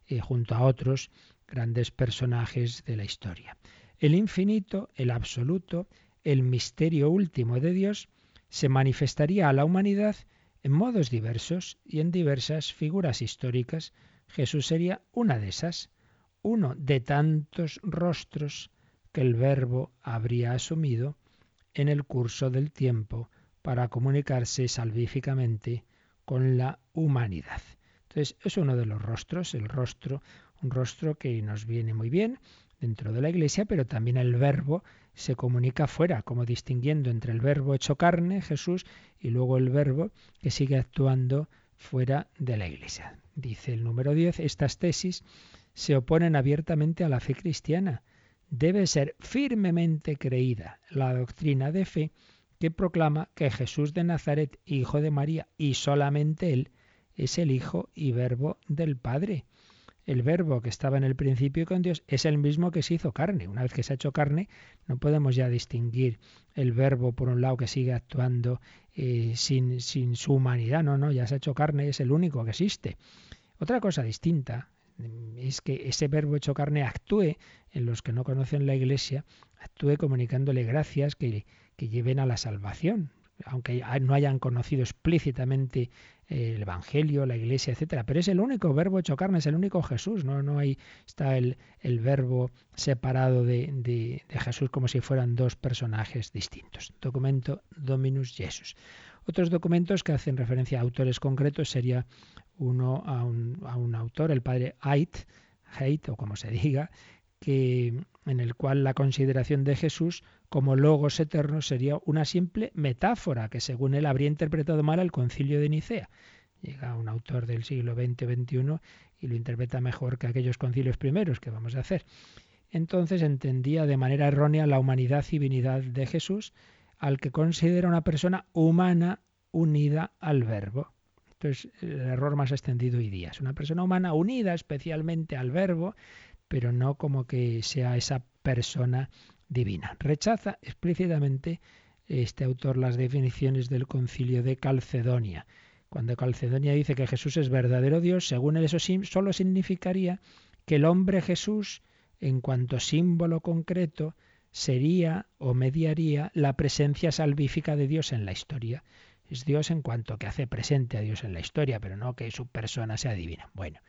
eh, junto a otros grandes personajes de la historia. El infinito, el absoluto, el misterio último de Dios se manifestaría a la humanidad en modos diversos y en diversas figuras históricas, Jesús sería una de esas, uno de tantos rostros que el Verbo habría asumido en el curso del tiempo para comunicarse salvíficamente con la humanidad. Entonces, es uno de los rostros, el rostro, un rostro que nos viene muy bien dentro de la Iglesia, pero también el Verbo se comunica fuera, como distinguiendo entre el verbo hecho carne, Jesús, y luego el verbo que sigue actuando fuera de la Iglesia. Dice el número 10, estas tesis se oponen abiertamente a la fe cristiana. Debe ser firmemente creída la doctrina de fe que proclama que Jesús de Nazaret, hijo de María, y solamente Él, es el Hijo y Verbo del Padre el verbo que estaba en el principio con Dios es el mismo que se hizo carne. Una vez que se ha hecho carne, no podemos ya distinguir el verbo por un lado que sigue actuando eh, sin, sin su humanidad. No, no, ya se ha hecho carne, es el único que existe. Otra cosa distinta mm, es que ese verbo hecho carne actúe en los que no conocen la Iglesia, actúe comunicándole gracias que, que lleven a la salvación aunque no hayan conocido explícitamente el Evangelio, la Iglesia, etcétera, pero es el único verbo hecho carne, es el único Jesús, no, no hay, está el, el verbo separado de, de, Jesús como si fueran dos personajes distintos. Documento Dominus Jesus. Otros documentos que hacen referencia a autores concretos sería uno a un, a un autor, el padre Ait, Haidt, o como se diga, que, en el cual la consideración de Jesús como logos eterno sería una simple metáfora que según él habría interpretado mal el concilio de Nicea. Llega un autor del siglo XX XXI y lo interpreta mejor que aquellos concilios primeros que vamos a hacer. Entonces entendía de manera errónea la humanidad y divinidad de Jesús, al que considera una persona humana unida al verbo. Entonces, el error más extendido hoy día es una persona humana unida especialmente al verbo, pero no como que sea esa persona divina. Rechaza explícitamente este autor las definiciones del concilio de Calcedonia. Cuando Calcedonia dice que Jesús es verdadero Dios, según él eso solo significaría que el hombre Jesús, en cuanto símbolo concreto, sería o mediaría la presencia salvífica de Dios en la historia. Es Dios en cuanto que hace presente a Dios en la historia, pero no que su persona sea divina. Bueno,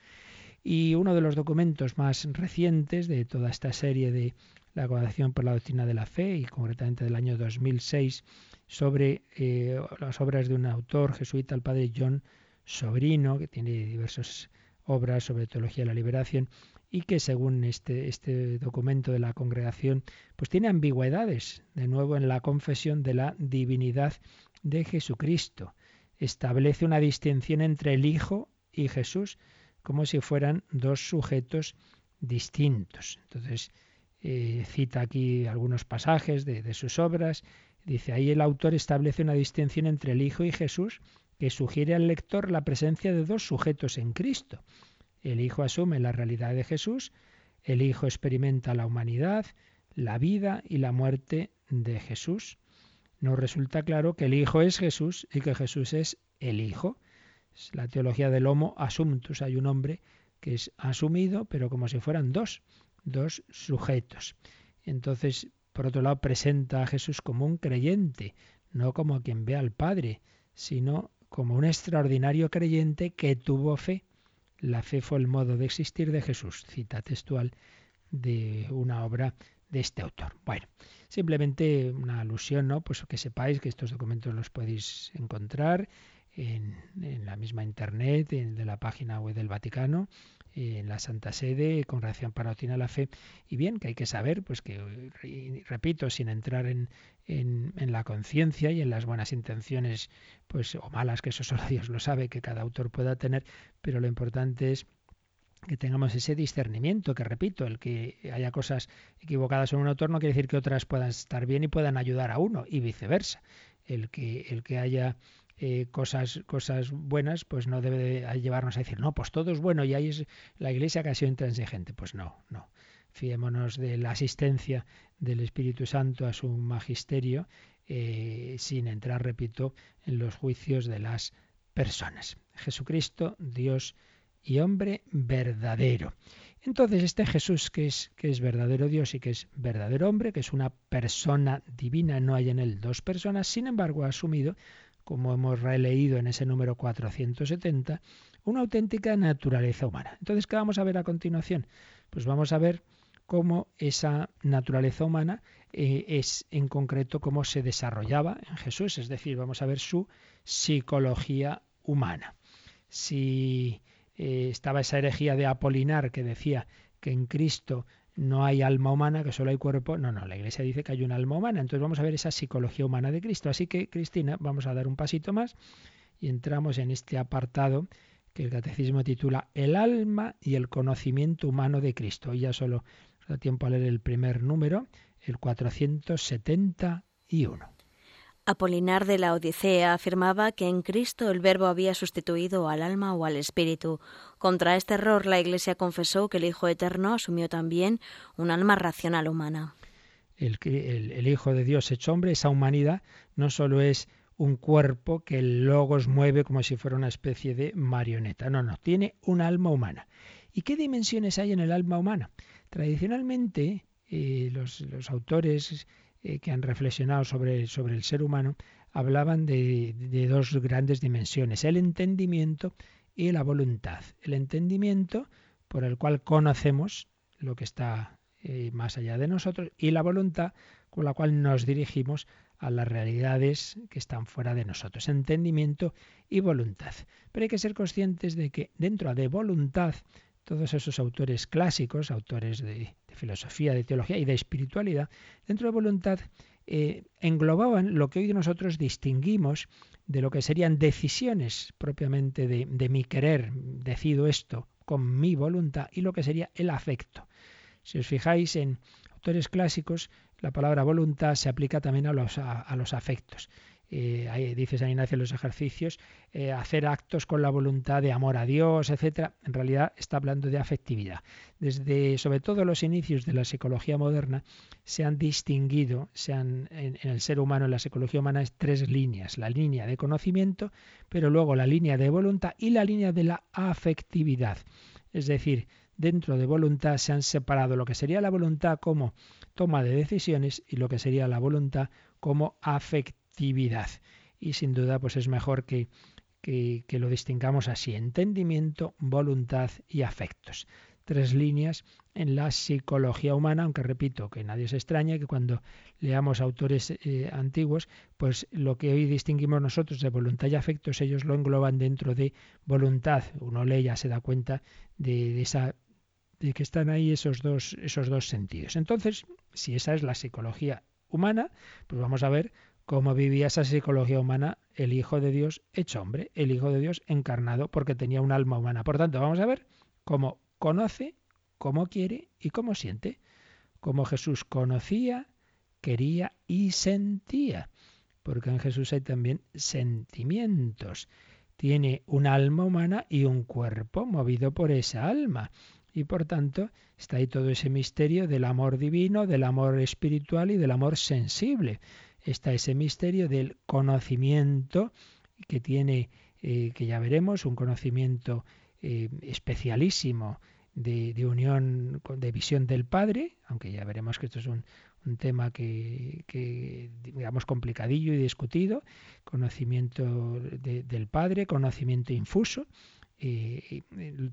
y uno de los documentos más recientes de toda esta serie de la Congregación por la Doctrina de la Fe, y concretamente del año 2006, sobre eh, las obras de un autor jesuita, el padre John Sobrino, que tiene diversas obras sobre teología de la liberación, y que según este, este documento de la congregación, pues tiene ambigüedades, de nuevo en la confesión de la divinidad de Jesucristo. Establece una distinción entre el Hijo y Jesús, como si fueran dos sujetos distintos. Entonces, eh, cita aquí algunos pasajes de, sus obras, Dice, ahí el autor establece una distinción entre el Hijo y Jesús que sugiere al lector la presencia de dos sujetos en Cristo. El Hijo asume la realidad de Jesús, el Hijo experimenta la humanidad, la vida y la muerte de Jesús. Nos resulta claro que el Hijo es Jesús y que Jesús es el Hijo. Es la teología del Homo Assumptus. Hay un hombre que es asumido, pero como si fueran dos, dos sujetos. Entonces, por otro lado, presenta a Jesús como un creyente, no como quien ve al Padre, sino como un extraordinario creyente que tuvo fe. La fe fue el modo de existir de Jesús, cita textual de una obra de este autor. Bueno, simplemente una alusión, ¿no? Pues que sepáis que estos documentos los podéis encontrar en, la misma internet, en, la página web del Vaticano, en la Santa Sede, Congregación Panotina la Fe. Y bien, que hay que saber, pues que, repito, sin entrar en, en, en la conciencia y en las buenas intenciones, pues o malas, que eso solo [laughs] Dios lo sabe, que cada autor pueda tener, pero lo importante es que tengamos ese discernimiento, que repito, el que haya cosas equivocadas en un autor no quiere decir que otras puedan estar bien y puedan ayudar a uno, y viceversa. El que, el que haya eh, cosas, cosas buenas, pues no debe llevarnos a decir, no, pues todo es bueno y ahí es la iglesia que ha sido intransigente. Pues no, no. Fiémonos de la asistencia del Espíritu Santo a su magisterio, eh, sin entrar, repito, en los juicios de las personas. Jesucristo, Dios y hombre verdadero. Entonces, este Jesús que es, que es verdadero Dios y que es verdadero hombre, que es una persona divina, no hay en él dos personas, sin embargo ha asumido como hemos releído en ese número 470, una auténtica naturaleza humana. Entonces, ¿qué vamos a ver a continuación? Pues vamos a ver cómo esa naturaleza humana eh, es en concreto cómo se desarrollaba en Jesús, es decir, vamos a ver su psicología humana. Si eh, estaba esa herejía de Apolinar que decía que en Cristo no hay alma humana, que solo hay cuerpo. No, no, la Iglesia dice que hay un alma humana. Entonces vamos a ver esa psicología humana de Cristo. Así que, Cristina, vamos a dar un pasito más y entramos en este apartado que el Catecismo titula El alma y el conocimiento humano de Cristo. Hoy ya solo da tiempo a leer el primer número, el 471. Apolinar de la Odisea afirmaba que en Cristo el Verbo había sustituido al alma o al espíritu. Contra este error la Iglesia confesó que el Hijo Eterno asumió también un alma racional humana. El, el, Hijo de Dios hecho hombre, esa humanidad, no solo es un cuerpo que el logos mueve como si fuera una especie de marioneta. No, no, tiene un alma humana. ¿Y qué dimensiones hay en el alma humana? Tradicionalmente, eh, los, los autores eh, que han reflexionado sobre, sobre el ser humano hablaban de, dos grandes dimensiones, el entendimiento y la voluntad. El entendimiento por el cual conocemos lo que está eh, más allá de nosotros y la voluntad con la cual nos dirigimos a las realidades que están fuera de nosotros. Entendimiento y voluntad. Pero hay que ser conscientes de que dentro de voluntad todos esos autores clásicos, autores de, filosofía, de teología y de espiritualidad, dentro de voluntad, eh, englobaban lo que hoy nosotros distinguimos de lo que serían decisiones propiamente de, de mi querer, decido esto con mi voluntad, y lo que sería el afecto. Si os fijáis en autores clásicos, la palabra voluntad se aplica también a los, a los afectos eh, dice San Ignacio los ejercicios, eh, hacer actos con la voluntad de amor a Dios, etcétera, en realidad está hablando de afectividad. Desde, sobre todo, los inicios de la psicología moderna, se han distinguido, se han, en, en el ser humano, en la psicología humana, es tres líneas: la línea de conocimiento, pero luego la línea de voluntad y la línea de la afectividad. Es decir, dentro de voluntad se han separado lo que sería la voluntad como toma de decisiones y lo que sería la voluntad como afectividad y sin duda, pues es mejor que, que, lo distingamos así, entendimiento, voluntad y afectos. Tres líneas en la psicología humana, aunque repito que nadie se extraña que cuando leamos autores eh, antiguos, pues lo que hoy distinguimos nosotros de voluntad y afectos, ellos lo engloban dentro de voluntad. Uno lee ya se da cuenta de, de esa de que están ahí esos dos, esos dos sentidos. Entonces, si esa es la psicología humana, pues vamos a ver cómo vivía esa psicología humana el Hijo de Dios hecho hombre, el Hijo de Dios encarnado, porque tenía un alma humana. Por tanto, vamos a ver cómo conoce, cómo quiere y cómo siente. Cómo Jesús conocía, quería y sentía. porque en Jesús hay también sentimientos. Tiene un alma humana y un cuerpo movido por esa alma. Y por tanto está ahí todo ese misterio del amor divino, del amor espiritual y del amor sensible. Está ese misterio del conocimiento que tiene, eh, que ya veremos, un conocimiento eh, especialísimo de, unión, de visión del Padre, aunque ya veremos que esto es un, un tema que, que, digamos, complicadillo y discutido, conocimiento del Padre, conocimiento infuso, y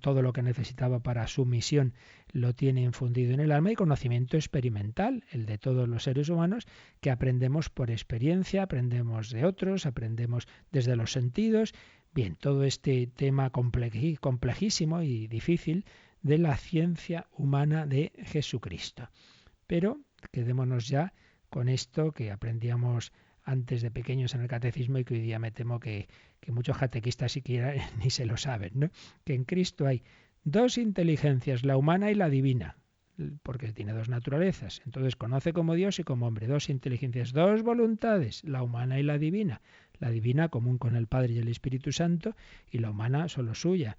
todo lo que necesitaba para su misión lo tiene infundido en el alma y conocimiento experimental, el de todos los seres humanos, que aprendemos por experiencia, aprendemos de otros, aprendemos desde los sentidos. Bien, todo este tema complejísimo y difícil de la ciencia humana de Jesucristo. Pero quedémonos ya con esto que aprendíamos antes de pequeños en el catecismo y que hoy día me temo que, muchos catequistas siquiera [laughs] ni se lo saben, ¿no? Que en Cristo hay dos inteligencias, la humana y la divina, porque tiene dos naturalezas. Entonces conoce como Dios y como hombre, dos inteligencias, dos voluntades, la humana y la divina. La divina común con el Padre y el Espíritu Santo y la humana solo suya.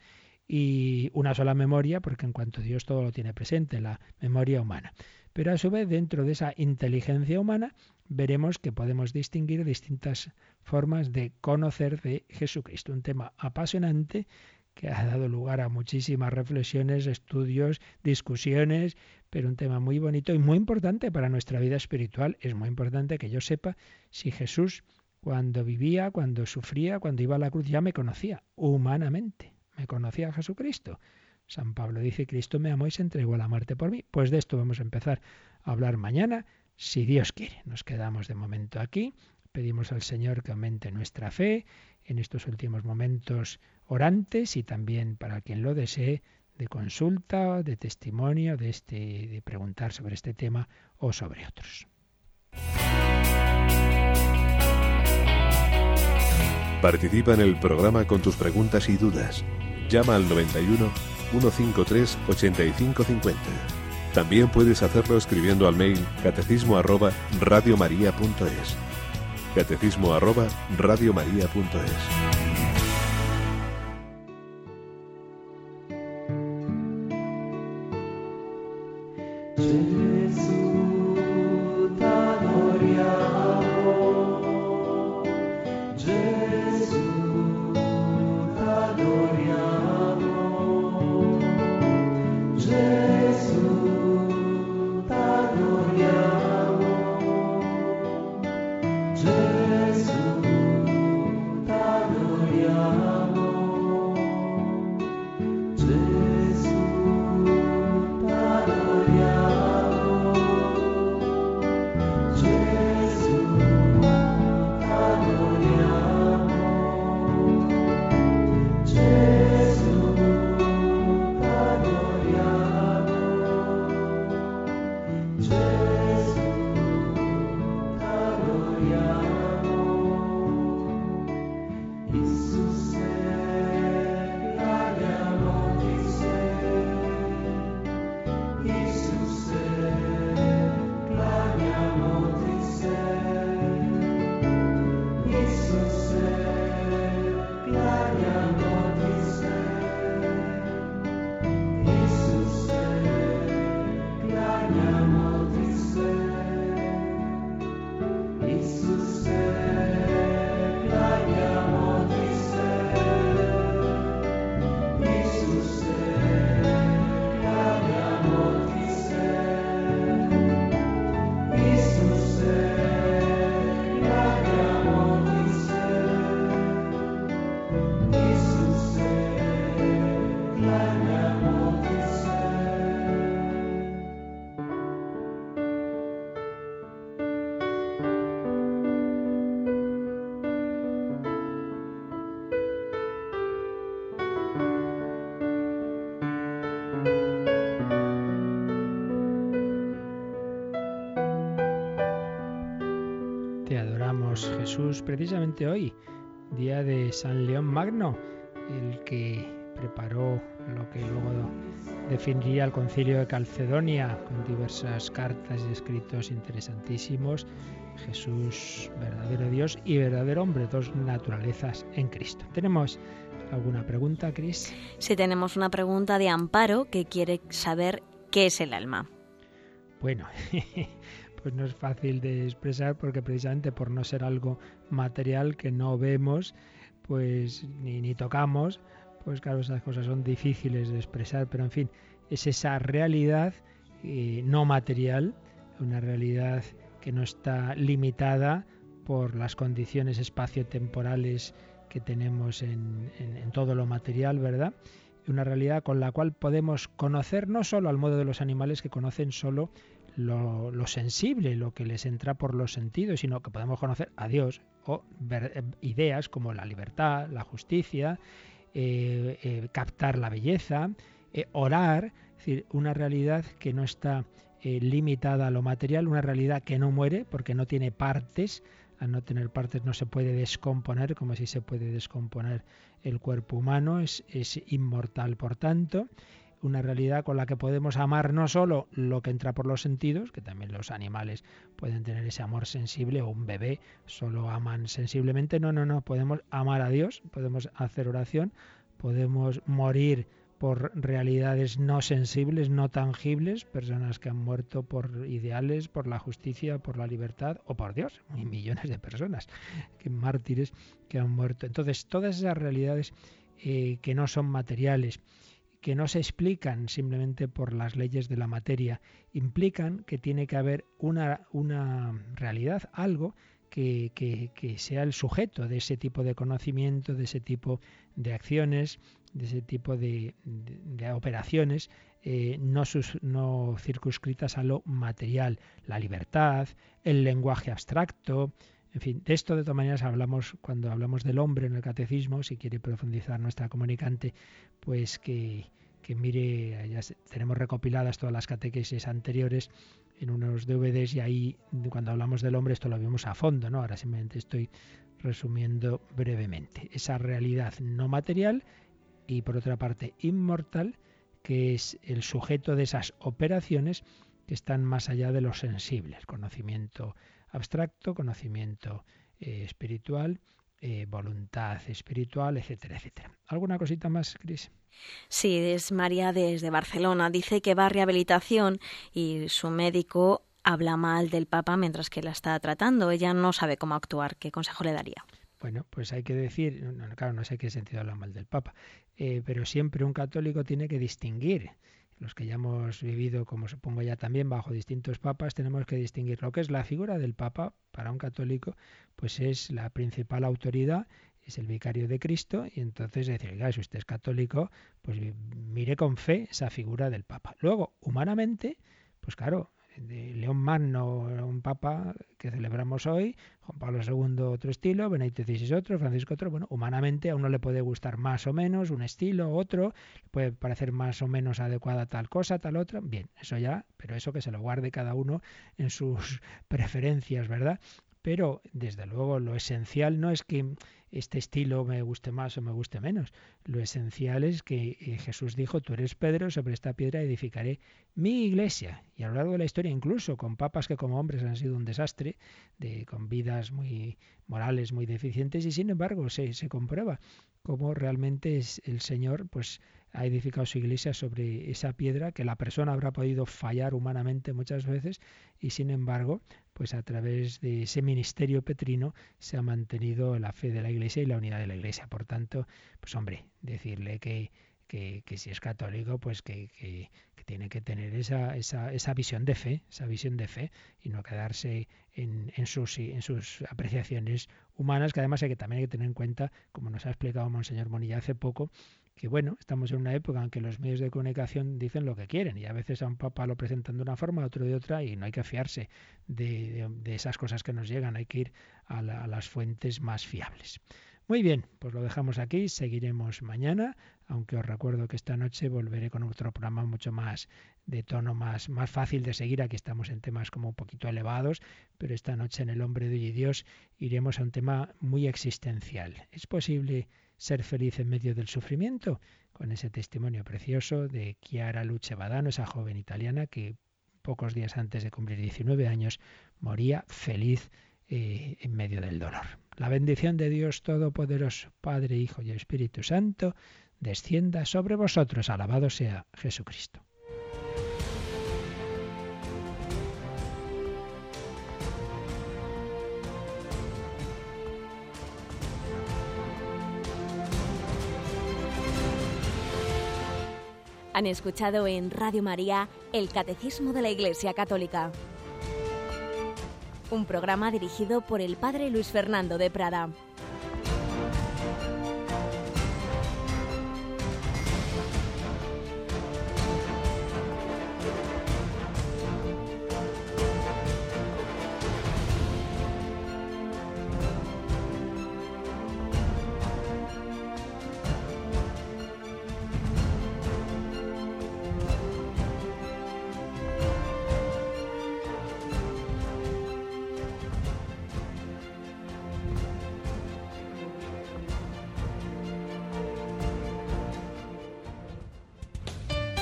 Y una sola memoria, porque en cuanto Dios todo lo tiene presente, la memoria humana. Pero a su vez, dentro de esa inteligencia humana, veremos que podemos distinguir distintas formas de conocer de Jesucristo. Un tema apasionante que ha dado lugar a muchísimas reflexiones, estudios, discusiones, pero un tema muy bonito y muy importante para nuestra vida espiritual. Es muy importante que yo sepa si Jesús cuando vivía, cuando sufría, cuando iba a la cruz, ya me conocía humanamente. Me conocía a Jesucristo. San Pablo dice, Cristo me amó y se entregó a la muerte por mí. Pues de esto vamos a empezar a hablar mañana, si Dios quiere. Nos quedamos de momento aquí. Pedimos al Señor que aumente nuestra fe en estos últimos momentos orantes y también para quien lo desee de consulta, de testimonio, de este, de preguntar sobre este tema o sobre otros. Participa en el programa con tus preguntas y dudas. Llama al 91 153 8550. También puedes hacerlo escribiendo al mail catecismo arroba radiomaria.es. Catecismo arroba radiomaria.es. Jesús precisamente hoy, día de San León Magno, el que preparó lo que luego definiría el concilio de Calcedonia con diversas cartas y escritos interesantísimos. Jesús, verdadero Dios y verdadero hombre, dos naturalezas en Cristo. ¿Tenemos alguna pregunta, Cris? Sí, tenemos una pregunta de Amparo que quiere saber qué es el alma. Bueno, [laughs] pues no es fácil de expresar porque precisamente por no ser algo material que no vemos, pues ni, ni tocamos, pues claro, esas cosas son difíciles de expresar, pero en fin, es esa realidad eh, no material, una realidad que no está limitada por las condiciones espaciotemporales que tenemos en, todo lo material, ¿verdad? Una realidad con la cual podemos conocer no solo al modo de los animales que conocen solo lo, sensible, lo que les entra por los sentidos, sino que podemos conocer a Dios o ver eh, ideas como la libertad, la justicia, eh, eh, captar la belleza, orar, es decir, una realidad que no está limitada a lo material, una realidad que no muere porque no tiene partes, al no tener partes no se puede descomponer como si se puede descomponer el cuerpo humano, es inmortal por tanto, una realidad con la que podemos amar no solo lo que entra por los sentidos, que también los animales pueden tener ese amor sensible, o un bebé solo aman sensiblemente, no, no, no, podemos amar a Dios, podemos hacer oración, podemos morir por realidades no sensibles, no tangibles, personas que han muerto por ideales, por la justicia, por la libertad o por Dios, y millones de personas, que mártires que han muerto. Entonces, todas esas realidades eh, que no son materiales, que no se explican simplemente por las leyes de la materia, implican que tiene que haber una, una realidad, algo que, que, sea el sujeto de ese tipo de conocimiento, de ese tipo de acciones, de ese tipo de, operaciones, eh, no, no circunscritas a lo material, la libertad, el lenguaje abstracto, en fin, de esto de todas maneras hablamos cuando hablamos del hombre en el catecismo, si quiere profundizar nuestra comunicante, pues que, que mire, ya tenemos recopiladas todas las catequesis anteriores en unos DVDs y ahí cuando hablamos del hombre esto lo vemos a fondo, ¿no? Ahora simplemente estoy resumiendo brevemente. Esa realidad no material y por otra parte inmortal, que es el sujeto de esas operaciones que están más allá de lo sensible, conocimiento abstracto, conocimiento eh, espiritual, eh, voluntad espiritual, etcétera, etcétera. ¿Alguna cosita más, Cris? Sí, es María desde Barcelona. Dice que va a rehabilitación y su médico habla mal del Papa mientras que la está tratando. Ella no sabe cómo actuar. ¿Qué consejo le daría? Bueno, pues hay que decir, claro, no sé qué sentido habla mal del Papa, eh, pero siempre un católico tiene que distinguir los que ya hemos vivido, como supongo ya también, bajo distintos papas, tenemos que distinguir lo que es la figura del papa para un católico, pues es la principal autoridad, es el vicario de Cristo, y entonces decir, si usted es católico, pues mire con fe esa figura del papa. Luego, humanamente, pues claro, de León Magno, un papa que celebramos hoy, Juan Pablo II otro estilo, Benedicto XVI otro, Francisco otro. Bueno, humanamente a uno le puede gustar más o menos un estilo, otro, le puede parecer más o menos adecuada tal cosa, tal otra. Bien, eso ya, pero eso que se lo guarde cada uno en sus [laughs] preferencias, ¿verdad? Pero desde luego lo esencial no es que este estilo me guste más o me guste menos. Lo esencial es que eh, Jesús dijo, tú eres Pedro, sobre esta piedra edificaré mi iglesia. Y a lo largo de la historia, incluso con papas que como hombres han sido un desastre, de, con vidas muy morales, muy deficientes, y sin embargo se, se comprueba cómo realmente es el Señor, pues ha edificado su iglesia sobre esa piedra que la persona habrá podido fallar humanamente muchas veces y sin embargo, pues a través de ese ministerio petrino se ha mantenido la fe de la iglesia y la unidad de la iglesia. Por tanto, pues hombre, decirle que, que, si es católico, pues que, tiene que tener esa, esa, esa, visión de fe, esa visión de fe, y no quedarse en, en, sus, en sus apreciaciones humanas, que además hay que también hay que tener en cuenta, como nos ha explicado Monseñor Monilla hace poco, que bueno, estamos en una época en que los medios de comunicación dicen lo que quieren y a veces a un papa lo presentan de una forma, a otro de otra y no hay que fiarse de, esas cosas que nos llegan, hay que ir a, las fuentes más fiables. Muy bien, pues lo dejamos aquí, seguiremos mañana, aunque os recuerdo que esta noche volveré con otro programa mucho más de tono más, más fácil de seguir. Aquí estamos en temas como un poquito elevados, pero esta noche en El hombre de Dios iremos a un tema muy existencial. ¿Es posible ser feliz en medio del sufrimiento? Con ese testimonio precioso de Chiara Luce Badano, esa joven italiana que pocos días antes de cumplir 19 años moría feliz eh, en medio del dolor. La bendición de Dios Todopoderoso, Padre, Hijo y Espíritu Santo, descienda sobre vosotros. Alabado sea Jesucristo. Han escuchado en Radio María el Catecismo de la Iglesia Católica un programa dirigido por el Padre Luis Fernando de Prada.